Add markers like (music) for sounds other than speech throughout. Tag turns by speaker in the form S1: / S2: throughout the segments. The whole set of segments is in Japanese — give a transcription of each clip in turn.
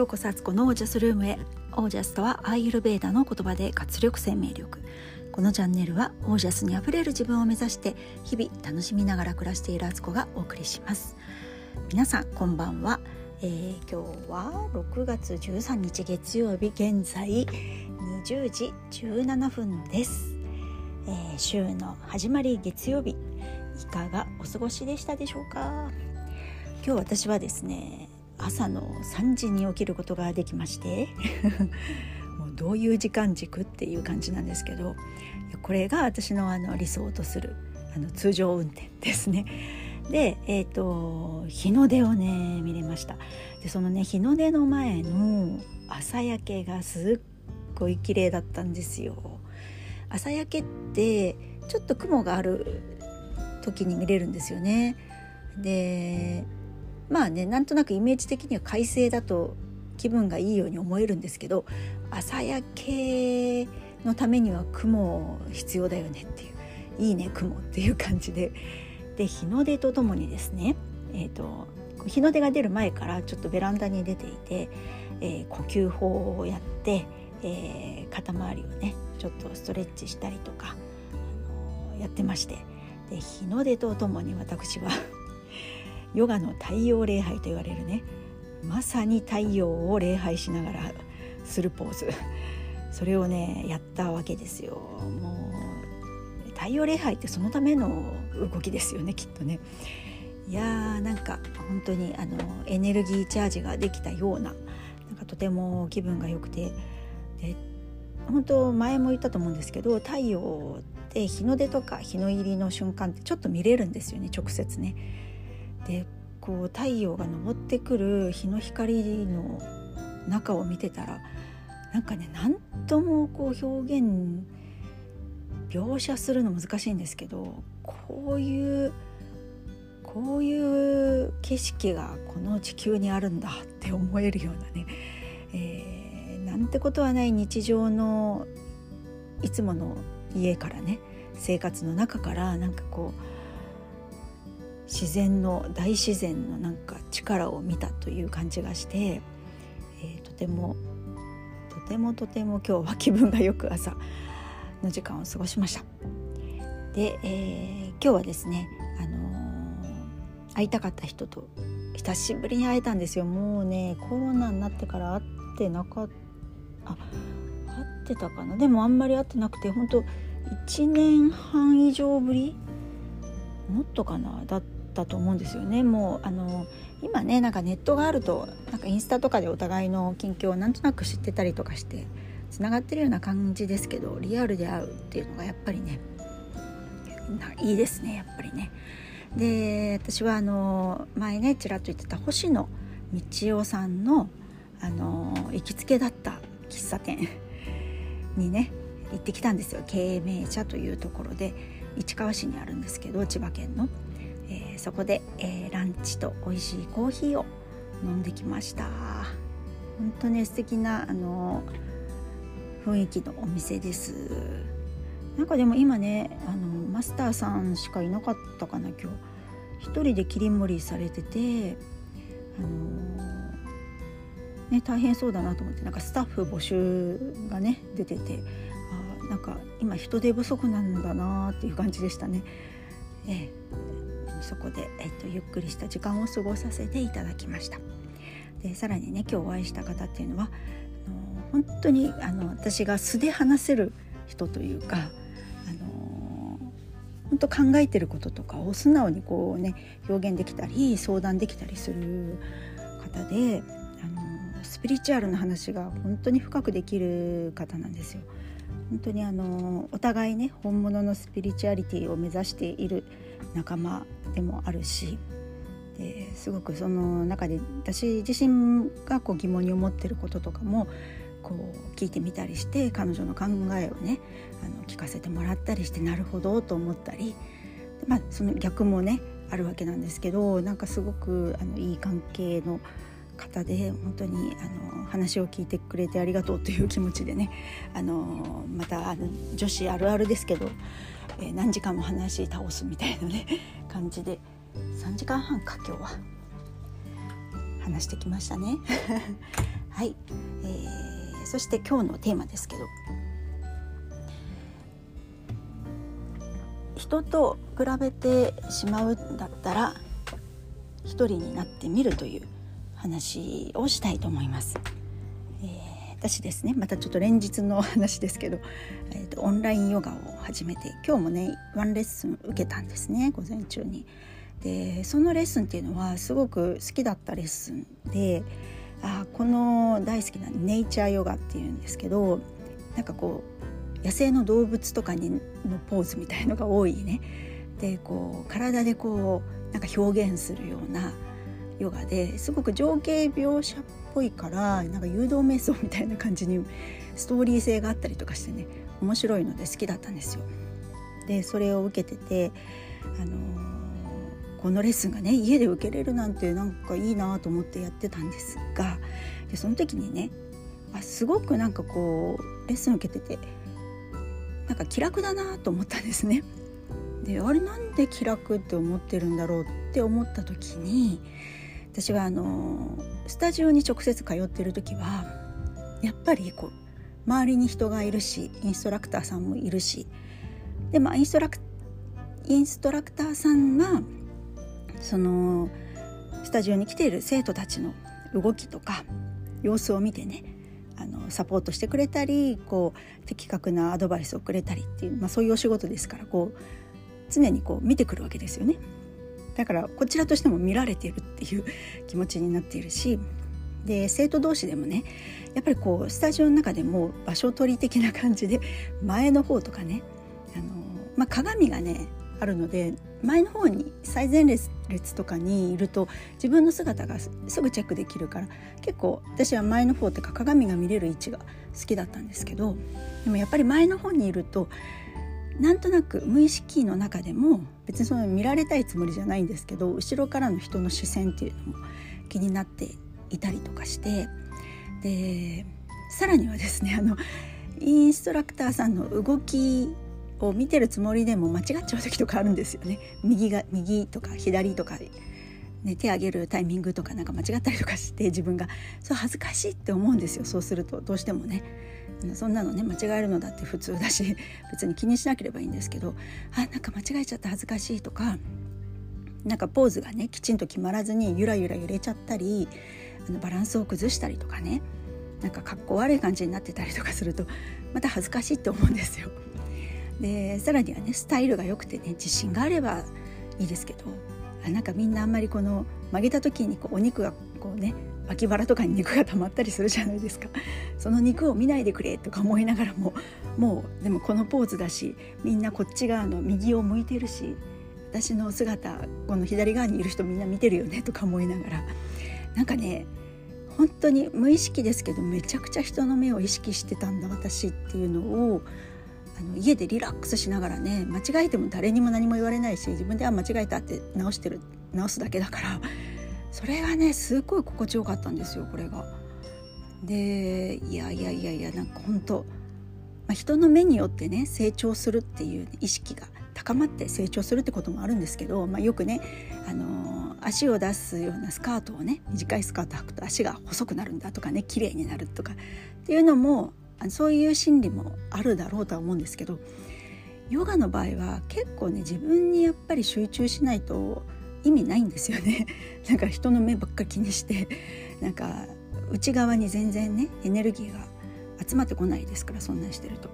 S1: ようこそアツコのオージャスルームへ。オージャスとはアーユルベーダの言葉で活力生命力。このチャンネルはオージャスにあふれる自分を目指して日々楽しみながら暮らしているアツコがお送りします。皆さんこんばんは、えー、今日は6月13日月曜日現在20時17分です、えー、週の始まり月曜日いかがお過ごしでしたでしょうか？今日私はですね朝の3時に起きることができまして (laughs) もうどういう時間軸っていう感じなんですけどこれが私のあの理想とするあの通常運転ですね。で、えーと、日の出をね見れました。でそのね日の出の前の朝焼けがすっごい綺麗だったんですよ。朝焼けってちょっと雲がある時に見れるんですよね。でまあねなんとなくイメージ的には快晴だと気分がいいように思えるんですけど朝焼けのためには雲必要だよねっていういいね雲っていう感じで。で日の出とともにですね、えーと、日の出が出る前からちょっとベランダに出ていて、えー、呼吸法をやって、えー、肩周りをねちょっとストレッチしたりとか、あのー、やってまして。で日の出とともに私はヨガの太陽礼拝と言われるね。まさに太陽を礼拝しながらするポーズ。それをねやったわけですよ。もう太陽礼拝ってそのための動きですよねきっとね。いやーなんか本当にあのエネルギーチャージができたようななんかとても気分が良くて。で本当前も言ったと思うんですけど太陽って日の出とか日の入りの瞬間ってちょっと見れるんですよね直接ね。でこう太陽が昇ってくる日の光の中を見てたらなんかね何ともこう表現描写するの難しいんですけどこういうこういう景色がこの地球にあるんだって思えるようなね、えー、なんてことはない日常のいつもの家からね生活の中からなんかこう自然の大自然のなんか力を見たという感じがして、えー、とてもとてもとても今日は気分がよく朝の時間を過ごしました。で、えー、今日はですね、あのー、会いたかった人と久しぶりに会えたんですよ。もうねコロナになってから会ってなかったあ会ってたかな？でもあんまり会ってなくて本当1年半以上ぶり？もっとかな？だっったと思うんですよねもうあの今ねなんかネットがあるとなんかインスタとかでお互いの近況をなんとなく知ってたりとかしてつながってるような感じですけどリアルで会うっていうのがやっぱりねいいですねやっぱりね。で私はあの前ねちらっと言ってた星野道夫さんのあの行きつけだった喫茶店 (laughs) にね行ってきたんですよ慶明茶というところで市川市にあるんですけど千葉県の。えー、そこで、えー、ランチと美味しいコーヒーを飲んできました。本当ね素敵なあの雰囲気のお店です。なんかでも今ねあのマスターさんしかいなかったかな今日。一人で切り盛りされててあのね大変そうだなと思ってなんかスタッフ募集がね出ててあなんか今人手不足なんだなっていう感じでしたね。ええ。そこで、えっと、ゆっくりした時間を過ごさせていただきましたでさらにね今日お会いした方っていうのはあの本当にあの私が素で話せる人というかあの本当考えてることとかを素直にこうね表現できたり相談できたりする方であのスピリチュアルな話が本当に深くできる方なんですよ。本当にあのお互いね本物のスピリチュアリティを目指している仲間でもあるしですごくその中で私自身がこう疑問に思ってることとかもこう聞いてみたりして彼女の考えをねあの聞かせてもらったりしてなるほどと思ったり、まあ、その逆もねあるわけなんですけどなんかすごくあのいい関係の方で本当にあの話を聞いてくれてありがとうという気持ちでね (laughs) あのまたあの女子あるあるですけどえー、何時間も話倒すみたいなね (laughs) 感じで3時間半か今日は話してきましたね。(laughs) はい、えー、そして今日のテーマですけど人と比べてしまうんだったら一人になってみるという話をしたいと思います。えー、私ですねまたちょっと連日の話ですけど、えーと、オンラインヨガを始めて今日もねワンレッスン受けたんですね午前中に。でそのレッスンっていうのはすごく好きだったレッスンであこの大好きなネイチャーヨガっていうんですけどなんかこう野生の動物とかにのポーズみたいのが多いねでこう体でこうなんか表現するようなヨガですごく情景描写っぽいからなんか誘導瞑想みたいな感じにストーリー性があったりとかしてね面白いので好きだったんですよ。でそれを受けてて、あのー、このレッスンがね家で受けれるなんてなんかいいなと思ってやってたんですがでその時にねあすごくなんかこうレッスン受けててなんか気楽だなと思ったんですね。であれなんで気楽って思ってるんだろうって思った時に私はあのスタジオに直接通ってる時はやっぱりこう周りに人がいるしインストラクターさんもいるしでまあインストラクインストラクターさんはそのスタジオに来ている生徒たちの動きとか様子を見てねあのサポートしてくれたりこう的確なアドバイスをくれたりっていう、まあ、そういうお仕事ですからこう常にこう見てくるわけですよね。だからこちらとしても見られているっていう気持ちになっているしで生徒同士でもねやっぱりこうスタジオの中でも場所取り的な感じで前の方とかねあの、まあ、鏡がねあるので前の方に最前列とかにいると自分の姿がすぐチェックできるから結構私は前の方ってか鏡が見れる位置が好きだったんですけどでもやっぱり前の方にいるとなんとなく無意識の中でも別にその見られたいつもりじゃないんですけど後ろからの人の視線っていうのも気になっていたりとかしてでさらにはですねあのインストラクターさんの動きを見てるつもりでも間違っちゃう時とかあるんですよね。右が右とか左とか、ね、手上げるタイミングとかなんか間違ったりとかして自分がそう恥ずかしいって思うんですよ。そうするとどうしてもね。そんなのね間違えるのだって普通だし (laughs) 別に気にしなければいいんですけどあなんか間違えちゃった恥ずかしいとかなんかポーズがねきちんと決まらずにゆらゆら揺れちゃったりあのバランスを崩したりとかねなんかかっこ悪い感じになってたりとかするとまた恥ずかしいって思うんですよ。でさらにはねスタイルが良くてね自信があればいいですけどあなんかみんなあんまりこの曲げた時にこうお肉がこうね脇腹とかに肉が溜まったりするじゃないですか。(laughs) その肉を見ないでくれとか思いながらももうでもこのポーズだしみんなこっち側の右を向いてるし私の姿この左側にいる人みんな見てるよねとか思いながら。なんかね本当に無意識ですけどめちゃくちゃ人の目を意識してたんだ私っていうのをあの家でリラックスしながらね間違えても誰にも何も言われないし自分では間違えたって直してる直すだけだからそれがねすごい心地よかったんですよこれが。でいやいやいやいやなんか本当、まあ、人の目によってね成長するっていう意識が高まって成長するってこともあるんですけど、まあ、よくね、あのー、足を出すようなスカートをね短いスカート履くと足が細くなるんだとかね綺麗になるとかっていうのもそういう心理もあるだろうとは思うんですけどヨガの場合は結構ね自分にやっぱり集中しないと意味ないんですよね。(laughs) なんか人の目ばっかり気にしてなんか内側に全然ねエネルギーが集まってこないですからそんなんしてると。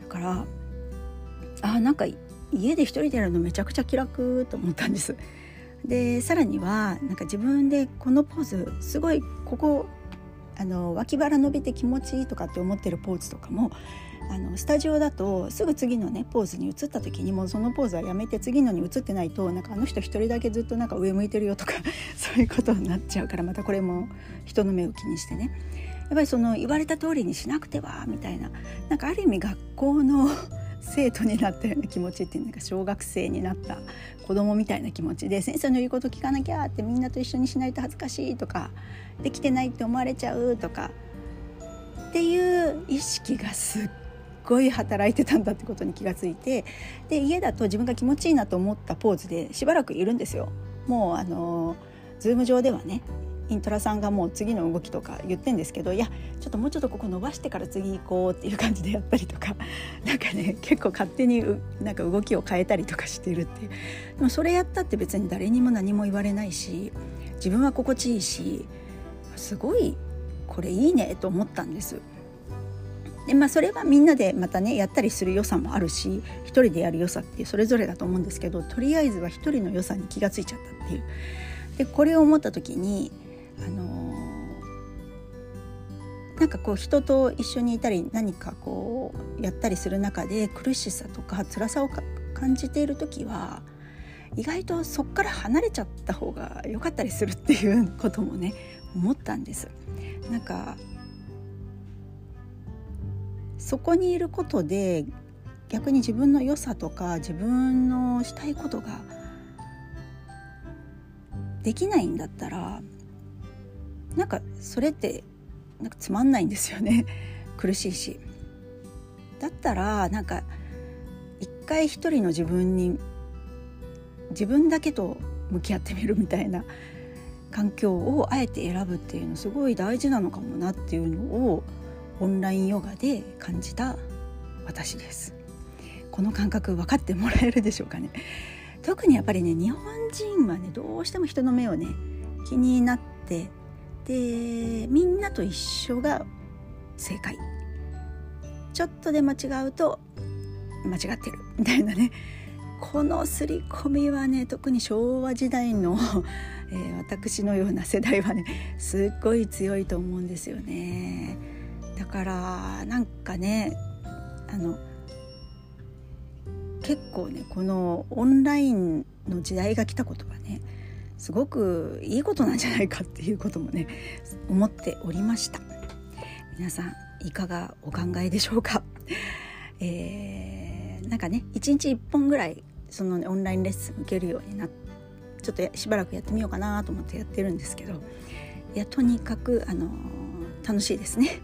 S1: だからあなんか家で一人でやるのめちゃくちゃ気楽と思ったんです。でさらにはなんか自分でこのポーズすごいここあの脇腹伸びて気持ちいいとかって思ってるポーズとかもあのスタジオだとすぐ次のねポーズに移った時にもうそのポーズはやめて次のに移ってないとなんかあの人一人だけずっとなんか上向いてるよとか (laughs) そういうことになっちゃうからまたこれも人の目を気にしてね。やっぱりその言われた通りにしなくてはみたいな。なんかある意味学校の生徒になったような気持ちっていうのが小学生になった子供みたいな気持ちで先生の言うこと聞かなきゃってみんなと一緒にしないと恥ずかしいとかできてないって思われちゃうとかっていう意識がすっごい働いてたんだってことに気がついてで家だと自分が気持ちいいなと思ったポーズでしばらくいるんですよ。もうあのズーム上ではねイントラさんがもう次の動きとか言ってんですけどいやちょっともうちょっとここ伸ばしてから次行こうっていう感じでやったりとか (laughs) なんかね結構勝手になんか動きを変えたりとかしてるっていうでもそれやったって別に誰にも何も言われないし自分は心地いいしすごいこれいいねと思ったんです。でまあそれはみんなでまたねやったりする良さもあるし一人でやる良さってそれぞれだと思うんですけどとりあえずは一人の良さに気がついちゃったっていう。でこれを思った時にあのー、なんかこう人と一緒にいたり何かこうやったりする中で苦しさとか辛さを感じている時は意外とそっから離れちゃった方が良かったりするっていうこともね思ったんです。なんかそこにいることで逆に自分の良さとか自分のしたいことができないんだったらなんかそれってなんかつまんないんですよね (laughs) 苦しいし。だったらなんか一回一人の自分に自分だけと向き合ってみるみたいな環境をあえて選ぶっていうのすごい大事なのかもなっていうのをオンラインヨガで感じた私です。この感覚分かってもらえるでしょうかね。特にやっぱりね日本人はねどうしても人の目をね気になってでみんなと一緒が正解。ちょっとで間違うと間違ってる。みたいなね。この刷り込みはね特に昭和時代のえー、私のような世代はねすっごい強いと思うんですよね。だからなんかねあの結構ねこのオンラインの時代が来たことはねすごくいいことなんじゃないかっていうこともね思っておりました。皆さんいかがお考えでしょうか、えー、なんかね1日1本ぐらいその、ね、オンラインレッスン受けるようになってちょっとしばらくやってみようかなと思ってやってるんですけどいやとにかくあの楽しいですね。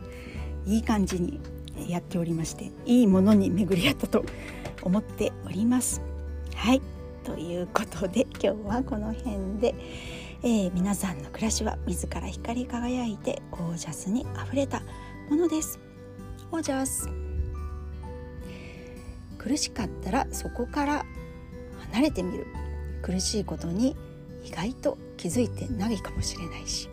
S1: いい感じにやっておりましていいものに巡り合ったと思っております。はい。ということで今日はこの辺で、えー、皆さんの暮らしは自ら光り輝いてオージャスにあふれたものです。オージャス。苦しかったらそこから離れてみる。苦しいことに意外と気づいてないかもしれないし。